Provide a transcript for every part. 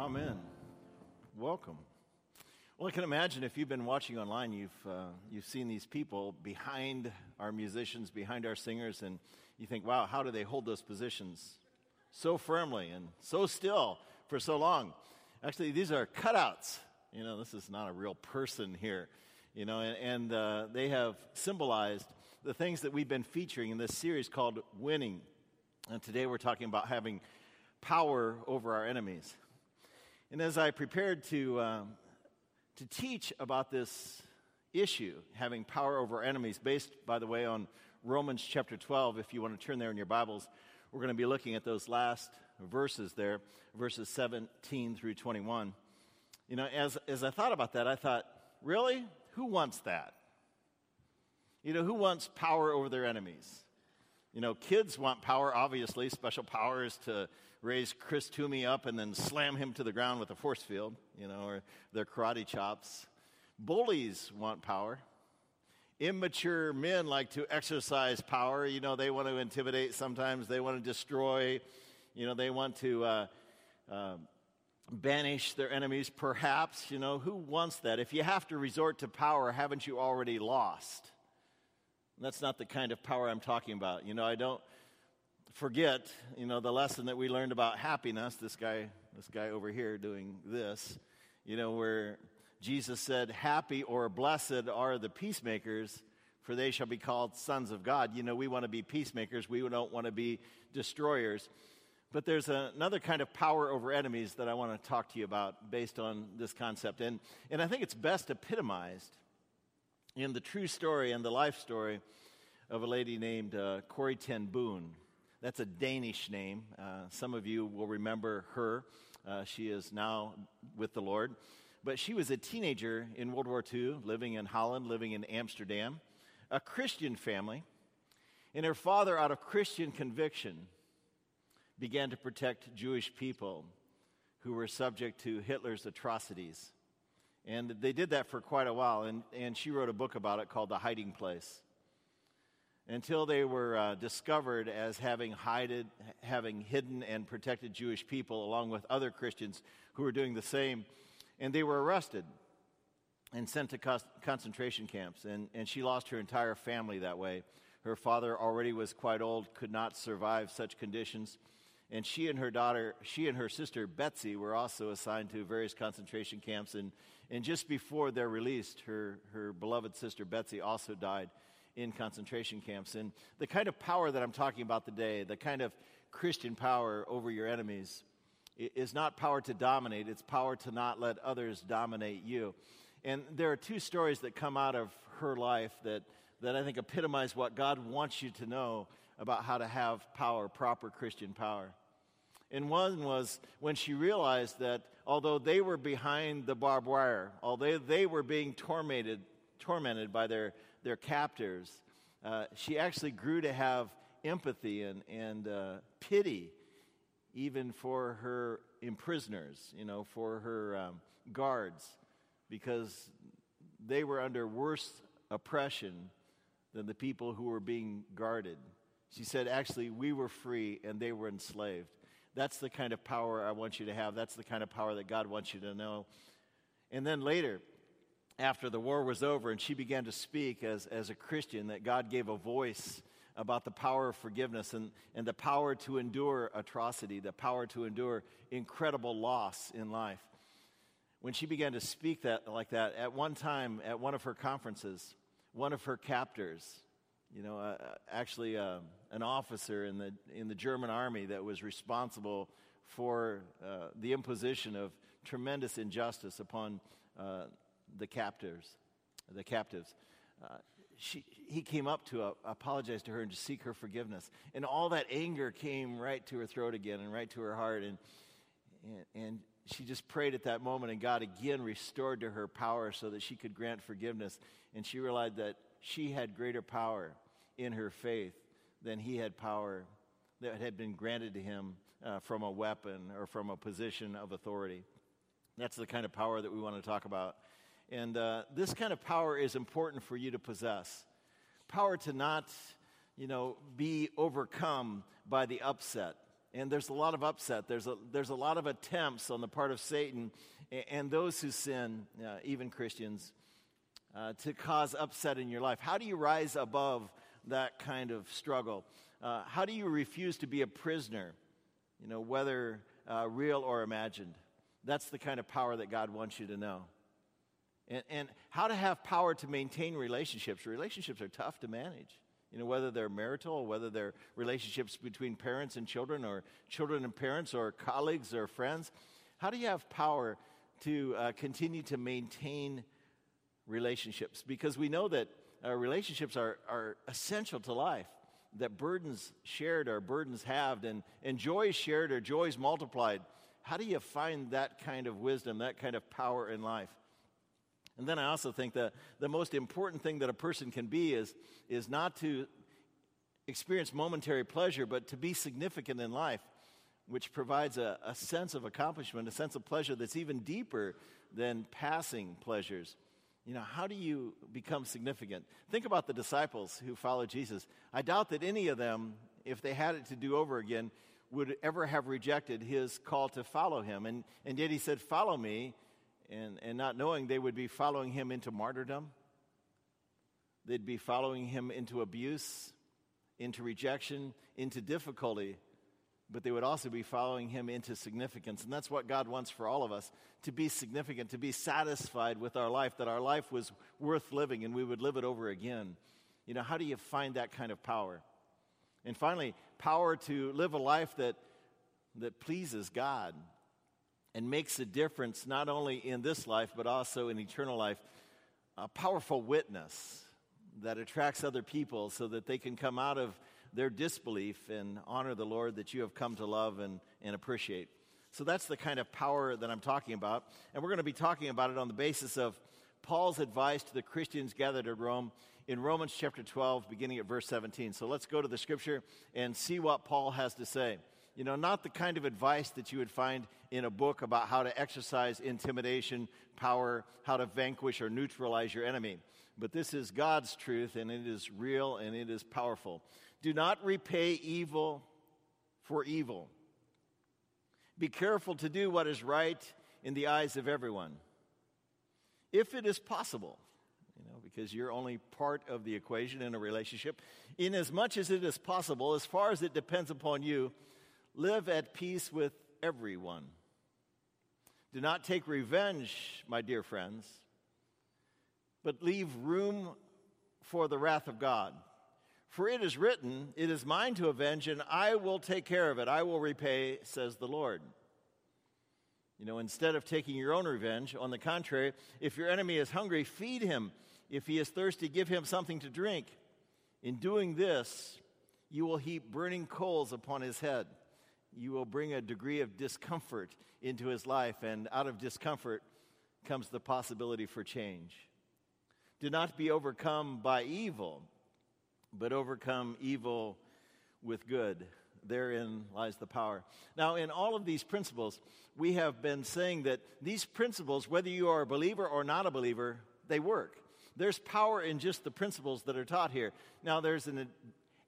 Amen. Welcome. Well, I can imagine if you've been watching online, you've, uh, you've seen these people behind our musicians, behind our singers, and you think, wow, how do they hold those positions so firmly and so still for so long? Actually, these are cutouts. You know, this is not a real person here. You know, and, and uh, they have symbolized the things that we've been featuring in this series called Winning. And today we're talking about having power over our enemies. And as I prepared to, um, to teach about this issue, having power over enemies, based, by the way, on Romans chapter 12, if you want to turn there in your Bibles, we're going to be looking at those last verses there, verses 17 through 21. You know, as, as I thought about that, I thought, really? Who wants that? You know, who wants power over their enemies? You know, kids want power, obviously, special powers to raise Chris Toomey up and then slam him to the ground with a force field, you know, or their karate chops. Bullies want power. Immature men like to exercise power. You know, they want to intimidate sometimes, they want to destroy, you know, they want to uh, uh, banish their enemies, perhaps. You know, who wants that? If you have to resort to power, haven't you already lost? That's not the kind of power I'm talking about. You know, I don't forget, you know, the lesson that we learned about happiness. This guy, this guy over here doing this, you know, where Jesus said, Happy or blessed are the peacemakers, for they shall be called sons of God. You know, we want to be peacemakers, we don't want to be destroyers. But there's another kind of power over enemies that I want to talk to you about based on this concept. And, and I think it's best epitomized in the true story and the life story of a lady named uh, Corrie Ten Boom. That's a Danish name. Uh, some of you will remember her. Uh, she is now with the Lord. But she was a teenager in World War II, living in Holland, living in Amsterdam, a Christian family. And her father, out of Christian conviction, began to protect Jewish people who were subject to Hitler's atrocities. And they did that for quite a while. And, and she wrote a book about it called The Hiding Place until they were uh, discovered as having, hided, having hidden and protected Jewish people along with other Christians who were doing the same. And they were arrested and sent to co- concentration camps. And, and she lost her entire family that way. Her father already was quite old, could not survive such conditions. And she and her daughter, she and her sister Betsy, were also assigned to various concentration camps. And, and just before they're released, her, her beloved sister Betsy also died in concentration camps. And the kind of power that I'm talking about today, the kind of Christian power over your enemies, is not power to dominate, it's power to not let others dominate you. And there are two stories that come out of her life that, that I think epitomize what God wants you to know about how to have power, proper Christian power. And one was when she realized that although they were behind the barbed wire, although they were being tormented, tormented by their their captors, uh, she actually grew to have empathy and, and uh, pity even for her imprisoners, you know, for her um, guards, because they were under worse oppression than the people who were being guarded. She said, actually, we were free and they were enslaved. That's the kind of power I want you to have. That's the kind of power that God wants you to know. And then later, after the war was over and she began to speak as, as a Christian, that God gave a voice about the power of forgiveness and, and the power to endure atrocity, the power to endure incredible loss in life. When she began to speak that like that, at one time at one of her conferences, one of her captors, you know, uh, actually uh, an officer in the, in the German army that was responsible for uh, the imposition of tremendous injustice upon uh, the captives, the captives. Uh, she, he came up to uh, apologize to her and to seek her forgiveness. And all that anger came right to her throat again and right to her heart. And, and, and she just prayed at that moment, and God again restored to her power so that she could grant forgiveness. And she realized that she had greater power in her faith than he had power that had been granted to him uh, from a weapon or from a position of authority. That's the kind of power that we want to talk about and uh, this kind of power is important for you to possess. Power to not, you know, be overcome by the upset. And there's a lot of upset. There's a, there's a lot of attempts on the part of Satan and, those who sin, uh, even Christians, uh, to cause upset in your life. How do you rise above that kind of struggle? Uh, how do you refuse to be a prisoner, you know, whether uh, real or imagined? That's the kind of power that God wants you to know. And, and how to have power to maintain relationships. Relationships are tough to manage. You know, whether they're marital whether they're relationships between parents and children or children and parents or colleagues or friends. How do you have power to uh, continue to maintain relationships? Because we know that uh, relationships are, are essential to life, that burdens shared are burdens halved, and, and joys shared are joys multiplied. How do you find that kind of wisdom, that kind of power in life? And then I also think that the most important thing that a person can be is, is not to experience momentary pleasure, but to be significant in life, which provides a, a sense of accomplishment, a sense of pleasure that's even deeper than passing pleasures. You know, how do you become significant? Think about the disciples who followed Jesus. I doubt that any of them, if they had it to do over again, would ever have rejected his call to follow him. And, and yet he said, Follow me and, and not knowing they would be following him into martyrdom. They'd be following him into abuse, into rejection, into difficulty, but they would also be following him into significance. And that's what God wants for all of us to be significant, to be satisfied with our life, that our life was worth living and we would live it over again. You know, how do you find that kind of power? And finally, power to live a life that, that pleases God and makes a difference not only in this life, but also in eternal life. A powerful witness that attracts other people so that they can come out of their disbelief and honor the Lord that you have come to love and, and appreciate. So that's the kind of power that I'm talking about. And we're going to be talking about it on the basis of Paul's advice to the Christians gathered at Rome in Romans chapter 12, beginning at verse 17. So let's go to the scripture and see what Paul has to say. You know, not the kind of advice that you would find in a book about how to exercise intimidation, power, how to vanquish or neutralize your enemy. But this is God's truth, and it is real and it is powerful. Do not repay evil for evil. Be careful to do what is right in the eyes of everyone. If it is possible, you know, because you're only part of the equation in a relationship, in as much as it is possible, as far as it depends upon you, live at peace with everyone. Do not take revenge, my dear friends, but leave room for the wrath of God. For it is written, It is mine to avenge, and I will take care of it. I will repay, says the Lord. You know, instead of taking your own revenge, on the contrary, if your enemy is hungry, feed him. If he is thirsty, give him something to drink. In doing this, you will heap burning coals upon his head you will bring a degree of discomfort into his life, and out of discomfort comes the possibility for change. Do not be overcome by evil, but overcome evil with good. Therein lies the power. Now, in all of these principles, we have been saying that these principles, whether you are a believer or not a believer, they work. There's power in just the principles that are taught here. Now, there's an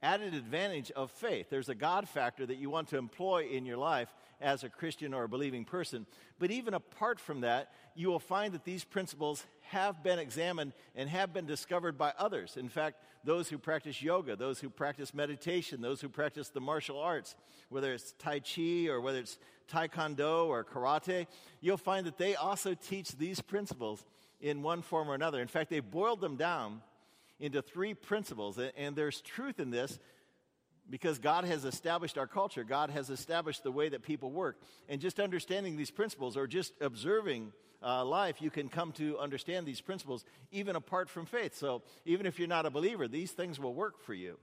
added advantage of faith. There's a God factor that you want to employ in your life as a Christian or a believing person. But even apart from that, you will find that these principles have been examined and have been discovered by others. In fact, those who practice yoga, those who practice meditation, those who practice the martial arts, whether it's Tai Chi or whether it's Taekwondo or Karate, you'll find that they also teach these principles in one form or another. In fact, they've boiled them down into three principles. And there's truth in this because God has established our culture, God has established the way that people work. And just understanding these principles or just observing uh, life, you can come to understand these principles even apart from faith. So even if you're not a believer, these things will work for you.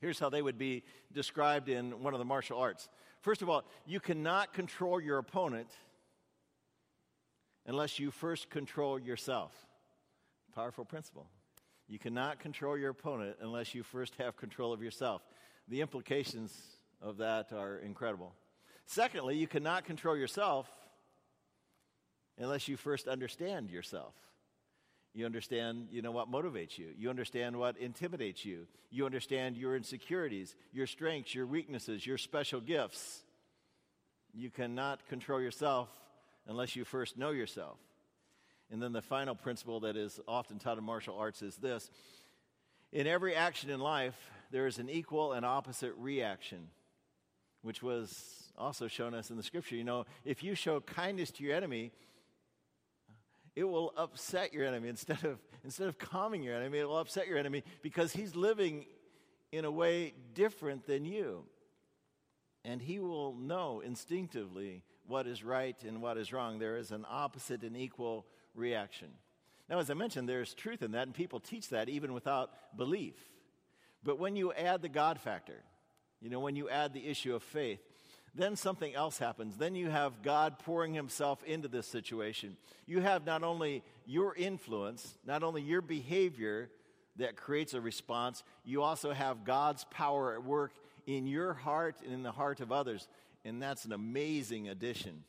Here's how they would be described in one of the martial arts. First of all, you cannot control your opponent unless you first control yourself. Powerful principle. You cannot control your opponent unless you first have control of yourself. The implications of that are incredible. Secondly, you cannot control yourself unless you first understand yourself. You understand, you know, what motivates you. You understand what intimidates you. You understand your insecurities, your strengths, your weaknesses, your special gifts. You cannot control yourself unless you first know yourself. And then the final principle that is often taught in martial arts is this. In every action in life, there is an equal and opposite reaction, which was also shown us in the scripture. You know, if you show kindness to your enemy, it will upset your enemy instead of instead of calming your enemy it will upset your enemy because he's living in a way different than you. And he will know instinctively what is right and what is wrong. There is an opposite and equal reaction now as i mentioned there's truth in that and people teach that even without belief but when you add the god factor you know when you add the issue of faith then something else happens. Then you have God pouring himself into this situation. You have not only your influence, not only your behavior that creates a response, you also have God's power at work in your heart and in the heart of others. And that's an amazing addition.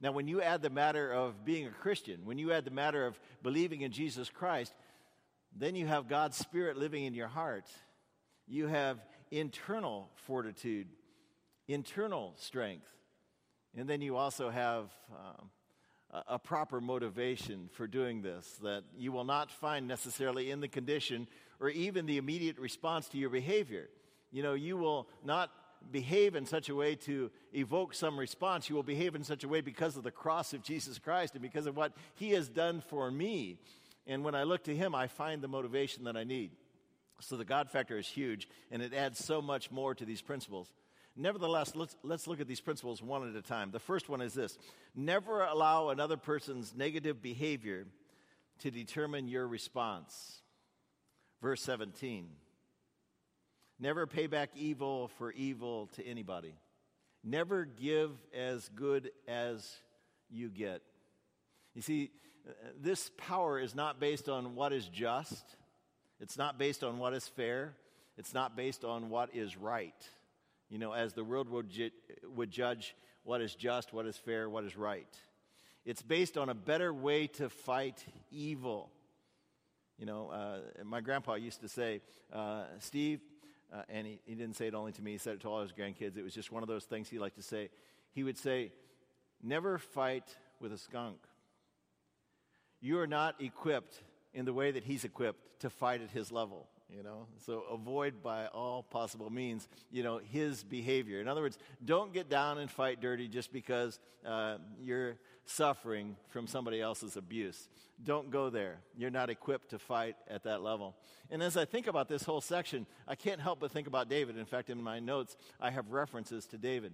Now, when you add the matter of being a Christian, when you add the matter of believing in Jesus Christ, then you have God's Spirit living in your heart. You have internal fortitude internal strength. And then you also have um, a, a proper motivation for doing this that you will not find necessarily in the condition or even the immediate response to your behavior. You know, you will not behave in such a way to evoke some response. You will behave in such a way because of the cross of Jesus Christ and because of what He has done for me. And when I look to Him, I find the motivation that I need. So the God factor is huge, and it adds so much more to these principles. Nevertheless, let's, let's look at these principles one at a time. The first one is this never allow another person's negative behavior to determine your response. Verse 17 Never pay back evil for evil to anybody. Never give as good as you get. You see, this power is not based on what is just, it's not based on what is fair, it's not based on what is right you know, as the world would, ju- would judge what is just, what is fair, what is right. It's based on a better way to fight evil. You know, uh, my grandpa used to say, uh, Steve, uh, and he, he didn't say it only to me, he said it to all his grandkids. It was just one of those things he liked to say. He would say, Never fight with a skunk. You are not equipped in the way that he's equipped to fight at his level you know? So avoid by all possible means you know his behavior. In other words don't get down and fight dirty just because uh, you're suffering from somebody else's abuse. Don't go there. You're not equipped to fight at that level. And as i think about this whole section i can't help but think about david. In fact in my notes i have references to david.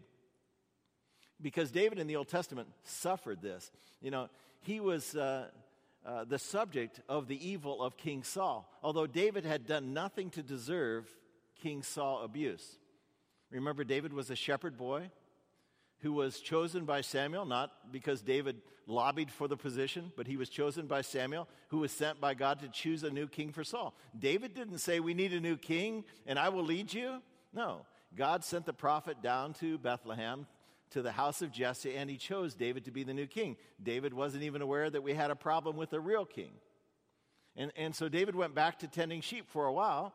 Because david in the old testament suffered this. You know he was uh, uh, the subject of the evil of King Saul, although David had done nothing to deserve King Saul abuse. Remember, David was a shepherd boy who was chosen by Samuel, not because David lobbied for the position, but he was chosen by Samuel, who was sent by God to choose a new king for Saul. David didn't say, We need a new king and I will lead you. No, God sent the prophet down to Bethlehem to the house of Jesse, and he chose David to be the new king. David wasn't even aware that we had a problem with a real king. And, and so David went back to tending sheep for a while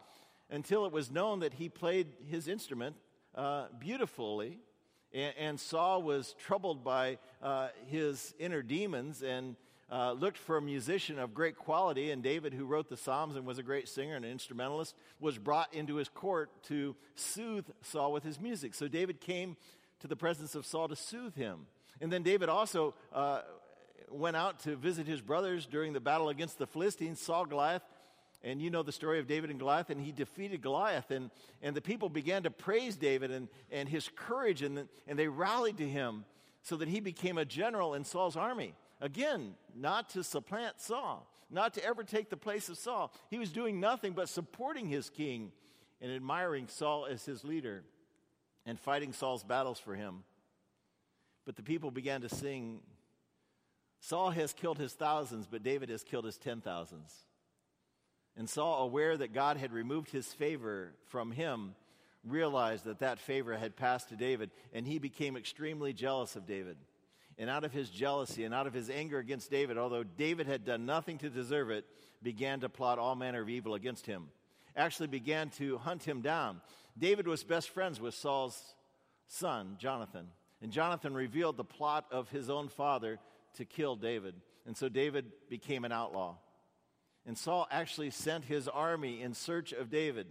until it was known that he played his instrument uh, beautifully. And, and, Saul was troubled by uh, his inner demons and uh, looked for a musician of great quality. And David, who wrote the Psalms and was a great singer and an instrumentalist, was brought into his court to soothe Saul with his music. So David came to the presence of Saul to soothe him. And then David also uh, went out to visit his brothers during the battle against the Philistines, Saul Goliath. And you know the story of David and Goliath, and he defeated Goliath. And, and the people began to praise David and, and his courage, and, the, and they rallied to him so that he became a general in Saul's army. Again, not to supplant Saul, not to ever take the place of Saul. He was doing nothing but supporting his king and admiring Saul as his leader and fighting Saul's battles for him. But the people began to sing, Saul has killed his thousands, but David has killed his ten thousands. And Saul, aware that God had removed his favor from him, realized that that favor had passed to David, and he became extremely jealous of David. and out of his jealousy and out of his anger against David, although David had done nothing to deserve it, began to plot all manner of evil against him. Actually, began to hunt him down. David was best friends with Saul's son, Jonathan. And Jonathan revealed the plot of his own father to kill David. And so David became an outlaw. And Saul actually sent his army in search of David.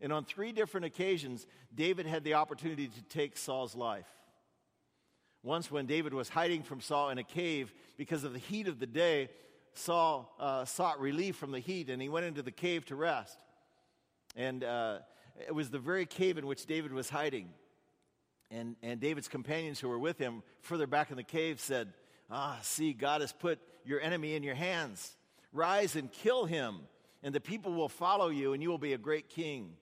And on three different occasions, David had the opportunity to take Saul's life. Once, when David was hiding from Saul in a cave because of the heat of the day, Saul uh, sought relief from the heat and he went into the cave to rest. And uh, it was the very cave in which David was hiding. And, and David's companions who were with him further back in the cave said, Ah, see, God has put your enemy in your hands. Rise and kill him, and the people will follow you, and you will be a great king.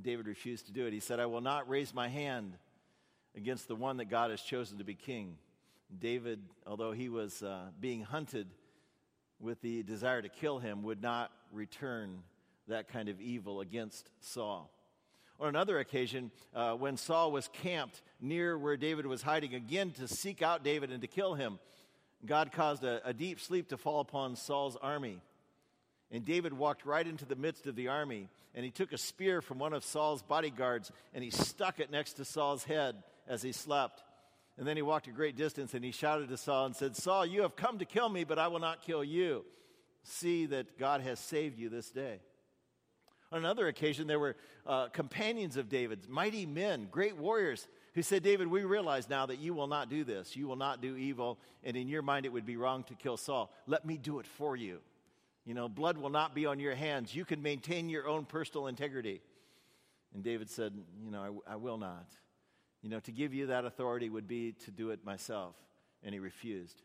David refused to do it. He said, I will not raise my hand against the one that God has chosen to be king. David, although he was uh, being hunted with the desire to kill him, would not return that kind of evil against Saul. On another occasion, uh, when Saul was camped near where David was hiding again to seek out David and to kill him, God caused a, a deep sleep to fall upon Saul's army. And David walked right into the midst of the army, and he took a spear from one of Saul's bodyguards and he stuck it next to Saul's head as he slept. And then he walked a great distance and he shouted to Saul and said, Saul, you have come to kill me, but I will not kill you. See that God has saved you this day. On another occasion, there were uh, companions of David's, mighty men, great warriors, who said, David, we realize now that you will not do this. You will not do evil, and in your mind it would be wrong to kill Saul. Let me do it for you. You know, blood will not be on your hands. You can maintain your own personal integrity. And David said, You know, I, I will not. You know, to give you that authority would be to do it myself. And he refused.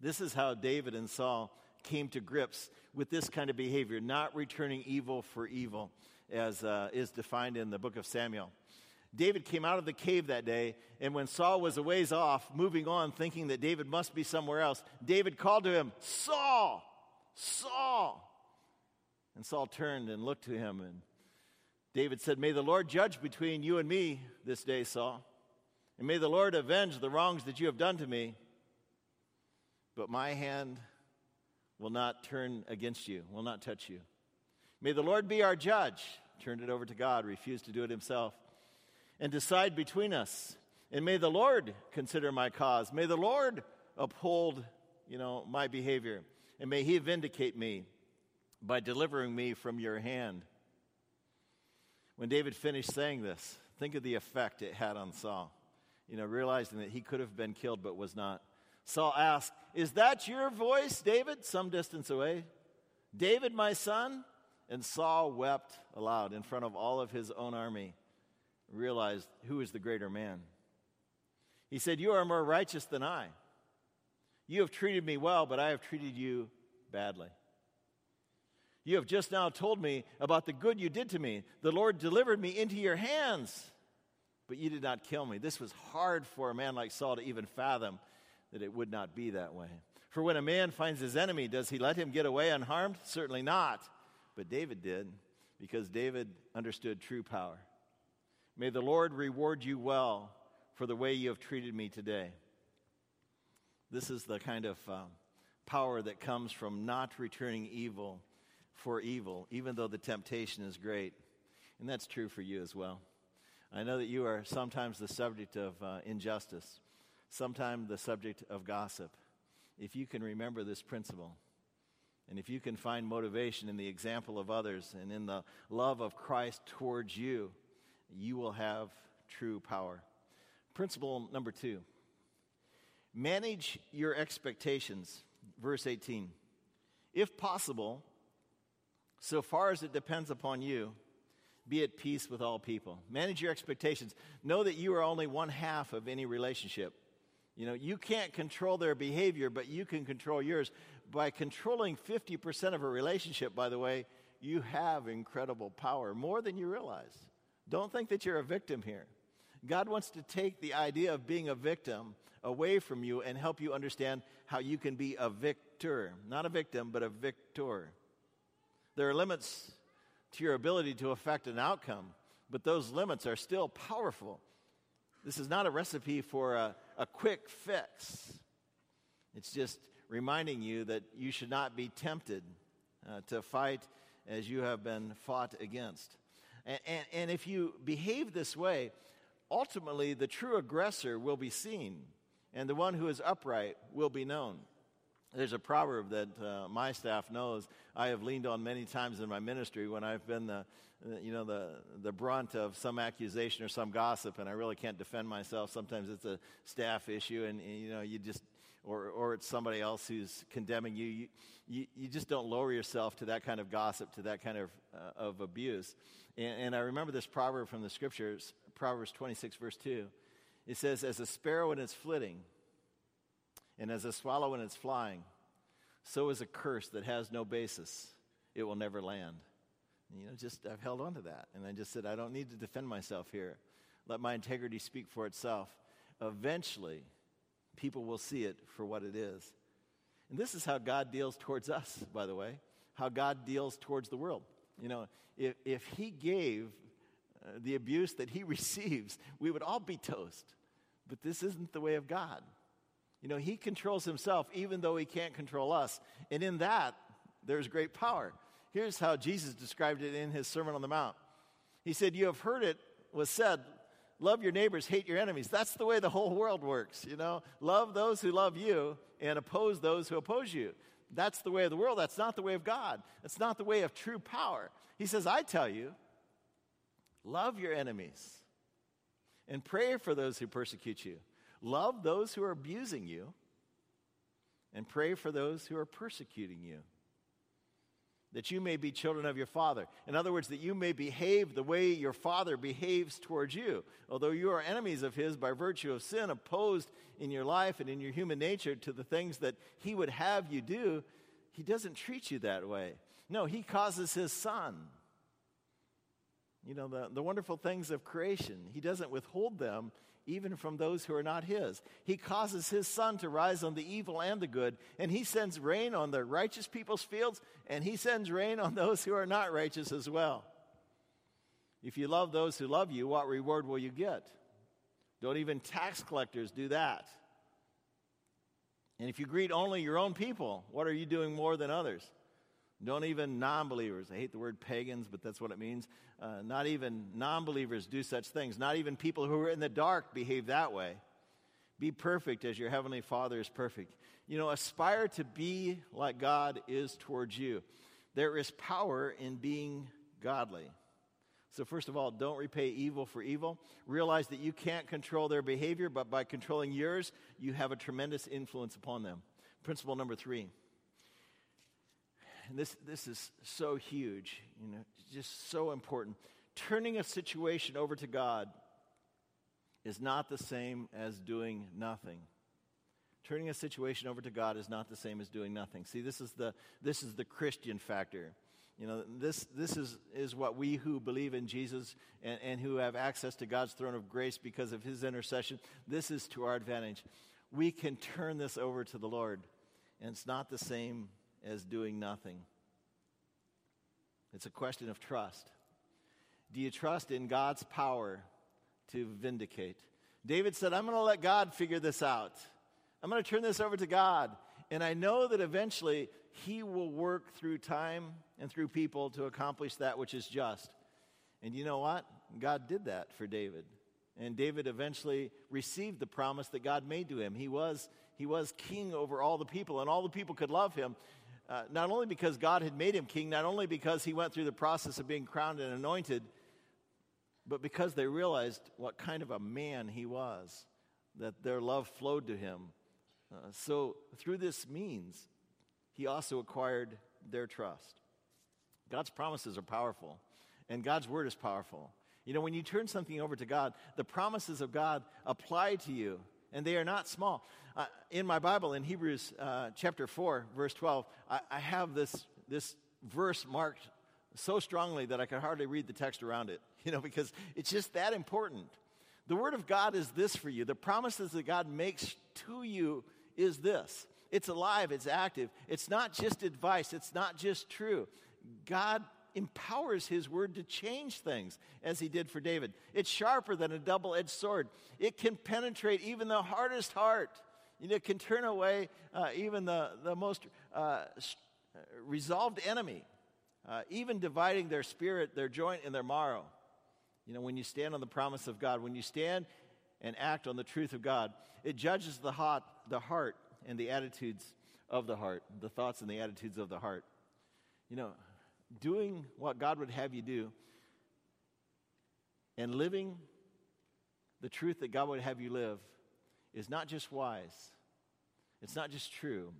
This is how David and Saul came to grips with this kind of behavior, not returning evil for evil, as uh, is defined in the book of Samuel. David came out of the cave that day, and when Saul was a ways off, moving on, thinking that David must be somewhere else, David called to him, Saul, Saul. And Saul turned and looked to him, and David said, May the Lord judge between you and me this day, Saul, and may the Lord avenge the wrongs that you have done to me. But my hand will not turn against you, will not touch you. May the Lord be our judge. Turned it over to God, refused to do it himself, and decide between us. And may the Lord consider my cause. May the Lord uphold, you know, my behavior. And may he vindicate me by delivering me from your hand. When David finished saying this, think of the effect it had on Saul. You know, realizing that he could have been killed but was not. Saul asked, Is that your voice, David, some distance away? David, my son? And Saul wept aloud in front of all of his own army, realized who is the greater man. He said, You are more righteous than I. You have treated me well, but I have treated you badly. You have just now told me about the good you did to me. The Lord delivered me into your hands, but you did not kill me. This was hard for a man like Saul to even fathom that it would not be that way. For when a man finds his enemy, does he let him get away unharmed? Certainly not. But David did, because David understood true power. May the Lord reward you well for the way you have treated me today. This is the kind of um, power that comes from not returning evil for evil, even though the temptation is great. And that's true for you as well. I know that you are sometimes the subject of uh, injustice, sometimes the subject of gossip. If you can remember this principle, and if you can find motivation in the example of others and in the love of Christ towards you, you will have true power. Principle number two manage your expectations. Verse 18. If possible, so far as it depends upon you, be at peace with all people. Manage your expectations. Know that you are only one half of any relationship. You know, you can't control their behavior, but you can control yours. By controlling 50% of a relationship, by the way, you have incredible power, more than you realize. Don't think that you're a victim here. God wants to take the idea of being a victim away from you and help you understand how you can be a victor. Not a victim, but a victor. There are limits to your ability to affect an outcome, but those limits are still powerful. This is not a recipe for a, a quick fix. It's just reminding you that you should not be tempted uh, to fight as you have been fought against. And, and, and if you behave this way, ultimately the true aggressor will be seen, and the one who is upright will be known. There's a proverb that uh, my staff knows I have leaned on many times in my ministry when I've been the, you know, the, the brunt of some accusation or some gossip, and I really can't defend myself. Sometimes it's a staff issue, and, and you know, you just or, or it's somebody else who's condemning you. You, you, you just don't lower yourself to that kind of gossip, to that kind of, uh, of abuse. And, and I remember this proverb from the scriptures, Proverbs 26, verse 2. It says, As a sparrow in its flitting, and as a swallow in its flying, so is a curse that has no basis. It will never land. You know, just I've held on to that. And I just said, I don't need to defend myself here. Let my integrity speak for itself. Eventually, people will see it for what it is. And this is how God deals towards us, by the way, how God deals towards the world. You know, if, if He gave uh, the abuse that He receives, we would all be toast. But this isn't the way of God. You know, He controls Himself even though He can't control us. And in that, there's great power. Here's how Jesus described it in His Sermon on the Mount He said, You have heard it was said, love your neighbors, hate your enemies. That's the way the whole world works, you know? Love those who love you and oppose those who oppose you. That's the way of the world. That's not the way of God. That's not the way of true power. He says, I tell you, love your enemies and pray for those who persecute you. Love those who are abusing you and pray for those who are persecuting you that you may be children of your Father. In other words, that you may behave the way your Father behaves towards you. Although you are enemies of His by virtue of sin, opposed in your life and in your human nature to the things that He would have you do, He doesn't treat you that way. No, He causes His sun. You know, the, the wonderful things of creation, He doesn't withhold them even from those who are not his. He causes his sun to rise on the evil and the good, and he sends rain on the righteous people's fields, and he sends rain on those who are not righteous as well. If you love those who love you, what reward will you get? Don't even tax collectors do that. And if you greet only your own people, what are you doing more than others? Don't even non believers, I hate the word pagans, but that's what it means. Uh, not even non believers do such things. Not even people who are in the dark behave that way. Be perfect as your heavenly Father is perfect. You know, aspire to be like God is towards you. There is power in being godly. So, first of all, don't repay evil for evil. Realize that you can't control their behavior, but by controlling yours, you have a tremendous influence upon them. Principle number three and this, this is so huge, you know, just so important. Turning a situation over to God is not the same as doing nothing. Turning a situation over to God is not the same as doing nothing. See, this is the, this is the Christian factor. You know, this, this is, is what we who believe in Jesus and, and who have access to God's throne of grace because of his intercession, this is to our advantage. We can turn this over to the Lord, and it's not the same as doing nothing. It's a question of trust. Do you trust in God's power to vindicate? David said, I'm going to let God figure this out. I'm going to turn this over to God. And I know that eventually He will work through time and through people to accomplish that which is just. And you know what? God did that for David. And David eventually received the promise that God made to him. He was, he was king over all the people, and all the people could love him. Uh, not only because God had made him king, not only because he went through the process of being crowned and anointed, but because they realized what kind of a man he was, that their love flowed to him. Uh, so, through this means, he also acquired their trust. God's promises are powerful, and God's word is powerful. You know, when you turn something over to God, the promises of God apply to you and they are not small. Uh, in my Bible, in Hebrews uh, chapter 4, verse 12, I, I have this, this verse marked so strongly that I could hardly read the text around it, you know, because it's just that important. The Word of God is this for you. The promises that God makes to you is this it's alive, it's active. It's not just advice, it's not just true. God empowers his word to change things, as he did for David. It's sharper than a double edged sword, it can penetrate even the hardest heart. You know, it can turn away uh, even the, the most uh, resolved enemy, uh, even dividing their spirit, their joint, and their marrow. You know, when you stand on the promise of God, when you stand and act on the truth of God, it judges the heart, the heart and the attitudes of the heart, the thoughts and the attitudes of the heart. You know, doing what God would have you do and living the truth that God would have you live is not just wise, it's not just true,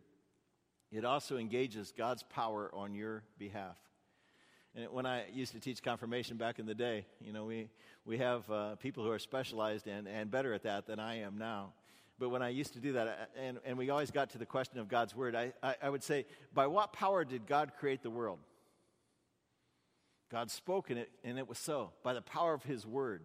it also engages God's power on your behalf. And when I used to teach confirmation back in the day, you know, we, we have uh, people who are specialized and, and better at that than I am now. But when I used to do that, and, and we always got to the question of God's word, I, I, I would say, by what power did God create the world? God spoke in it, and it was so, by the power of his word.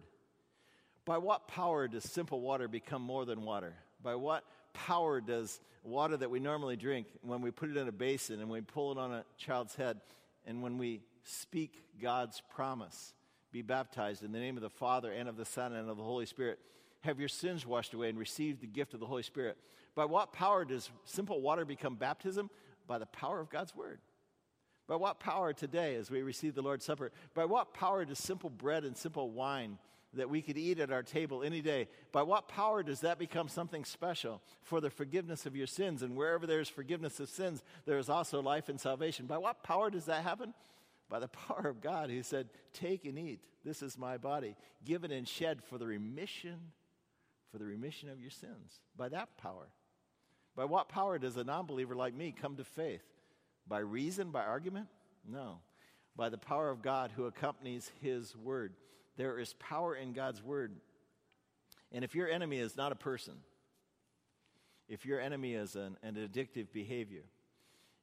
By what power does simple water become more than water? By what power does water that we normally drink, when we put it in a basin and we pull it on a child's head, and when we speak God's promise. Be baptized in the name of the Father and of the Son and of the Holy Spirit. Have your sins washed away and receive the gift of the Holy Spirit. By what power does simple water become baptism? By the power of God's Word. By what power today, as we receive the Lord's Supper, by what power does simple bread and simple wine that we could eat at our table any day, by what power does that become something special for the forgiveness of your sins? And wherever there's forgiveness of sins, there is also life and salvation. By what power does that happen? by the power of God who said, Take and eat. This is my body, given and shed for the remission, for the remission of your sins. By that power. By what power does a non believer like me come to faith? By reason, by argument? No. By the power of God who accompanies his word. There is power in God's word. And if your enemy is not a person, if your enemy is an, an addictive behavior,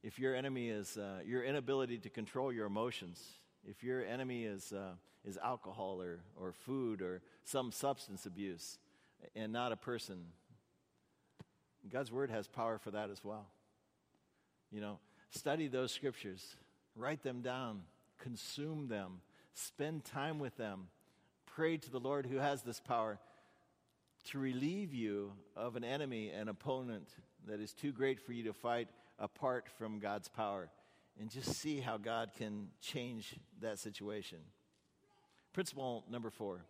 if your enemy is uh, your inability to control your emotions, if your enemy is, uh, is alcohol or, or food or some substance abuse and not a person, God's word has power for that as well. You know, study those scriptures, write them down, consume them, spend time with them, pray to the Lord who has this power to relieve you of an enemy, an opponent that is too great for you to fight apart from God's power and just see how God can change that situation. Principle number four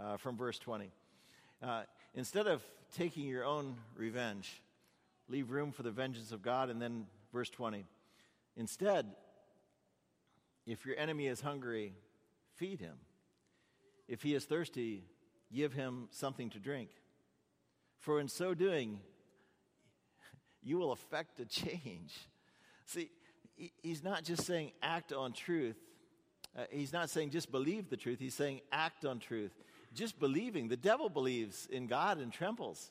uh, from verse 20. Uh, instead of taking your own revenge, leave room for the vengeance of God. And then verse 20. Instead, if your enemy is hungry, feed him. If he is thirsty, give him something to drink. For in so doing, you will effect a change. See, he's not just saying act on truth. Uh, he's not saying just believe the truth. He's saying act on truth. Just believing. The devil believes in God and trembles.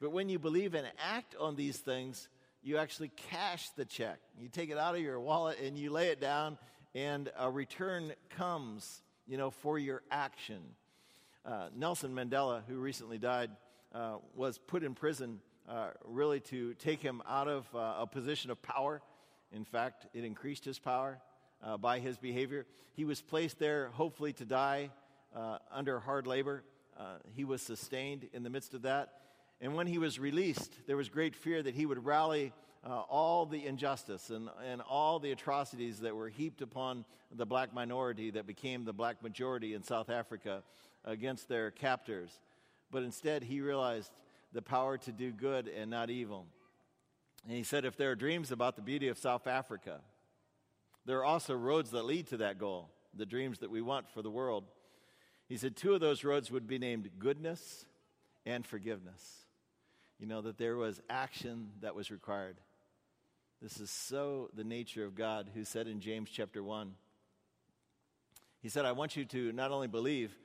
But when you believe and act on these things, you actually cash the check. You take it out of your wallet and you lay it down, and a return comes, you know, for your action. Uh, Nelson Mandela, who recently died, uh, was put in prison uh, really to take him out of uh, a position of power. In fact, it increased his power uh, by his behavior. He was placed there, hopefully, to die uh, under hard labor. He was sustained in the midst of that. And when he was released, there was great fear that he would rally uh, all the injustice and, and all the atrocities that were heaped upon the black minority that became the black majority in South Africa against their captors. But instead, he realized the power to do good and not evil. And he said, if there are dreams about the beauty of South Africa, there are also roads that lead to that goal, the dreams that we want for the world. He said, two of those roads would be named goodness and forgiveness. You know, that there was action that was required. This is so the nature of God, who said in James chapter 1, He said, I want you to not only believe,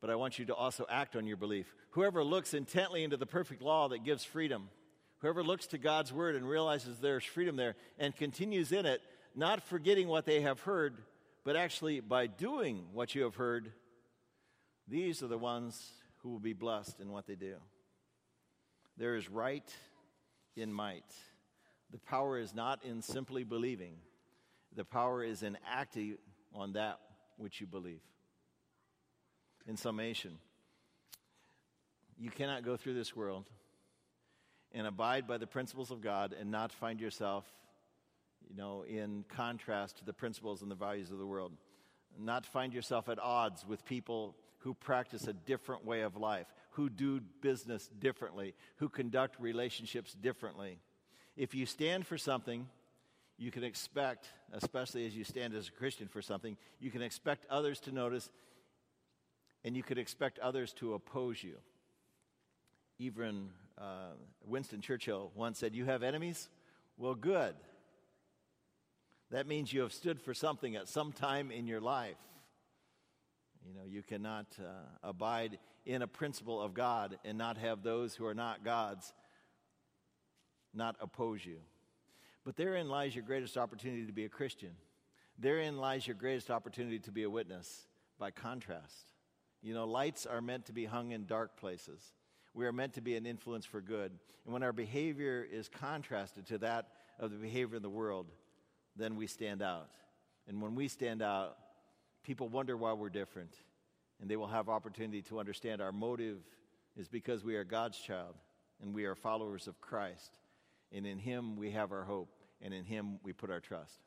but I want you to also act on your belief. Whoever looks intently into the perfect law that gives freedom, whoever looks to God's word and realizes there's freedom there and continues in it, not forgetting what they have heard, but actually by doing what you have heard, these are the ones who will be blessed in what they do. There is right in might. The power is not in simply believing, the power is in acting on that which you believe. In summation, you cannot go through this world and abide by the principles of God and not find yourself, you know, in contrast to the principles and the values of the world. Not find yourself at odds with people who practice a different way of life, who do business differently, who conduct relationships differently. If you stand for something, you can expect, especially as you stand as a Christian for something, you can expect others to notice and you could expect others to oppose you. Even uh, Winston Churchill once said, You have enemies? Well, good. That means you have stood for something at some time in your life. You know, you cannot uh, abide in a principle of God and not have those who are not God's not oppose you. But therein lies your greatest opportunity to be a Christian. Therein lies your greatest opportunity to be a witness by contrast. You know, lights are meant to be hung in dark places. We are meant to be an influence for good. And when our behavior is contrasted to that of the behavior in the world, then we stand out. And when we stand out, people wonder why we're different. And they will have opportunity to understand our motive is because we are God's child and we are followers of Christ. And in Him we have our hope, and in Him we put our trust.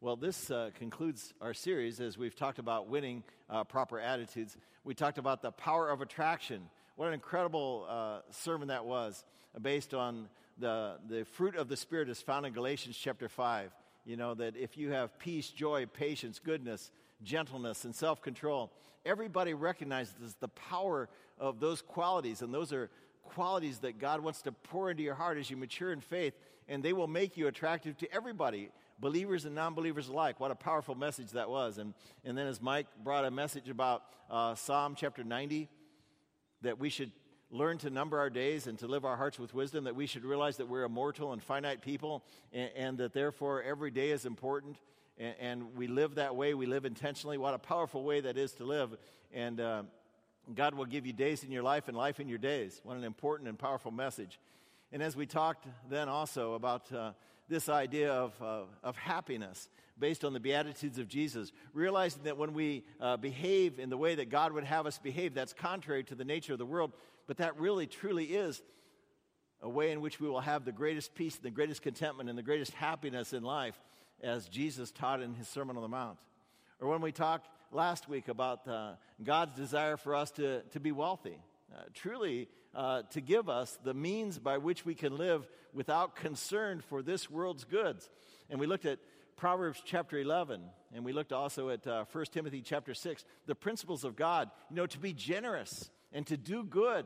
Well, this uh, concludes our series as we've talked about winning uh, proper attitudes. We talked about the power of attraction. What an incredible uh, sermon that was, uh, based on the, the fruit of the Spirit is found in Galatians chapter 5. You know, that if you have peace, joy, patience, goodness, gentleness, and self control, everybody recognizes the power of those qualities, and those are qualities that God wants to pour into your heart as you mature in faith, and they will make you attractive to everybody believers and non believers alike. What a powerful message that was. And, and then, as Mike brought a message about uh, Psalm chapter 90, that we should learn to number our days and to live our hearts with wisdom, that we should realize that we're immortal and finite people, and, and that therefore every day is important. And, and, we live that way, we live intentionally. What a powerful way that is to live. And uh, God will give you days in your life and life in your days. What an important and powerful message. And as we talked then also about uh, this idea of, uh, of happiness based on the Beatitudes of Jesus, realizing that when we uh, behave in the way that God would have us behave, that's contrary to the nature of the world, but that really truly is a way in which we will have the greatest peace, and the greatest contentment, and the greatest happiness in life, as Jesus taught in his Sermon on the Mount. Or when we talked last week about uh, God's desire for us to, to be wealthy, uh, truly uh, to give us the means by which we can live without concern for this world's goods. And we looked at Proverbs chapter 11, and we looked also at uh, 1 Timothy chapter 6, the principles of God, you know, to be generous and to do good.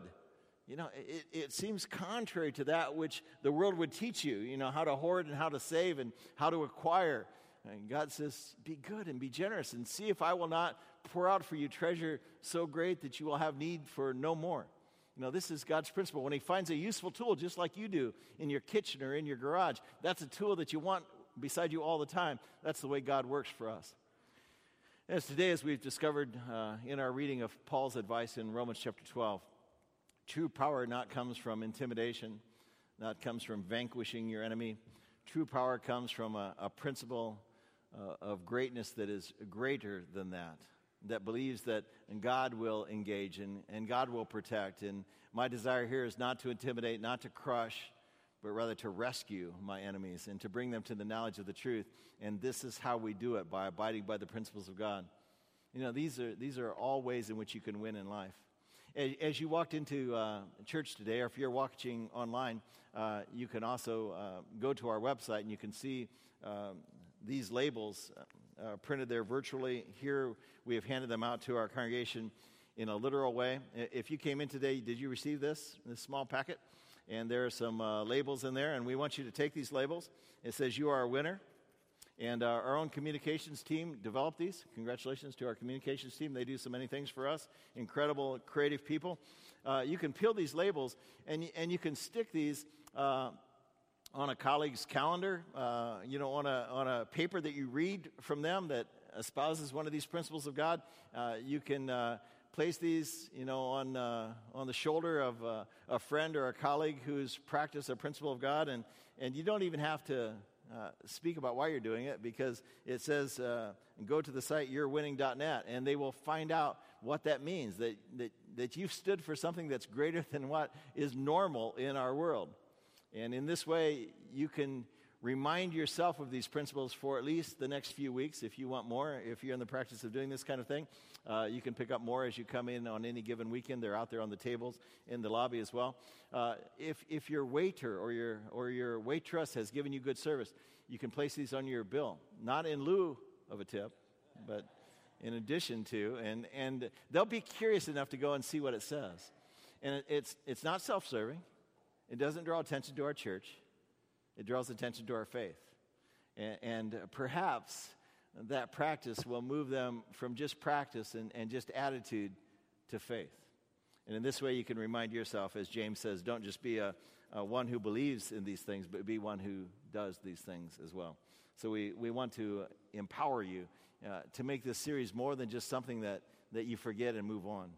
You know, it, it seems contrary to that which the world would teach you, you know, how to hoard and how to save and how to acquire. And God says, Be good and be generous and see if I will not pour out for you treasure so great that you will have need for no more. You know, this is God's principle. When He finds a useful tool, just like you do in your kitchen or in your garage, that's a tool that you want beside you all the time. That's the way God works for us. As today, as we've discovered uh, in our reading of Paul's advice in Romans chapter 12, true power not comes from intimidation, not comes from vanquishing your enemy. True power comes from a, a principle uh, of greatness that is greater than that that believes that God will engage and, and God will protect. And my desire here is not to intimidate, not to crush, but rather to rescue my enemies and to bring them to the knowledge of the truth. And this is how we do it by abiding by the principles of God. You know, these are, these are all ways in which you can win in life. As, you walked into uh, church today, or if you're watching online, uh, you can also uh, go to our website and you can see um, these labels uh, printed there virtually. Here we have handed them out to our congregation in a literal way. If you came in today, did you receive this, this small packet? And there are some uh, labels in there, and we want you to take these labels. It says, You are a winner. And uh, our own communications team developed these. Congratulations to our communications team. They do so many things for us. Incredible, creative people. Uh, you can peel these labels and, and you can stick these uh, on a colleague's calendar, uh, you know, on a, on a paper that you read from them that espouses one of these principles of God. Uh, you can uh, place these, you know, on, uh, on the shoulder of uh, a friend or a colleague who's practiced a principle of God, and, and you don't even have to uh, speak about why you're doing it because it says, uh, go to the site yourwinning.net and they will find out what that means that, that, that you've stood for something that's greater than what is normal in our world. And in this way, you can remind yourself of these principles for at least the next few weeks if you want more. If you're in the practice of doing this kind of thing, uh, you can pick up more as you come in on any given weekend. They're out there on the tables in the lobby as well. Uh, if, if your waiter or your, or your waitress has given you good service, you can place these on your bill, not in lieu of a tip, but in addition to. And, and they'll be curious enough to go and see what it says. And it, it's, it's not self serving, it doesn't draw attention to our church. It draws attention to our faith. And, and perhaps that practice will move them from just practice and, and just attitude to faith. And in this way, you can remind yourself, as James says, don't just be a, a one who believes in these things, but be one who does these things as well. So we, we want to empower you uh, to make this series more than just something that, that you forget and move on,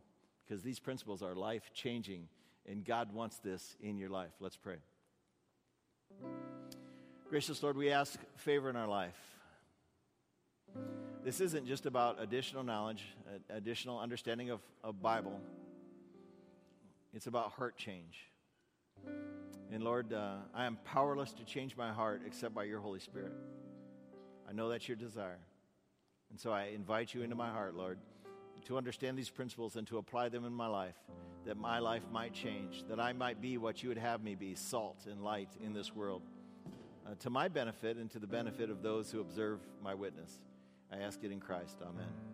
because these principles are life changing, and God wants this in your life. Let's pray. Gracious Lord, we ask favor in our life. This isn't just about additional knowledge, additional understanding of, of Bible. It's about heart change. And Lord, uh, I am powerless to change my heart except by your Holy Spirit. I know that's your desire. And so I invite you into my heart, Lord, to understand these principles and to apply them in my life, that my life might change, that I might be what you would have me be salt and light in this world, uh, to my benefit and to the benefit of those who observe my witness. I ask it in Christ. Amen.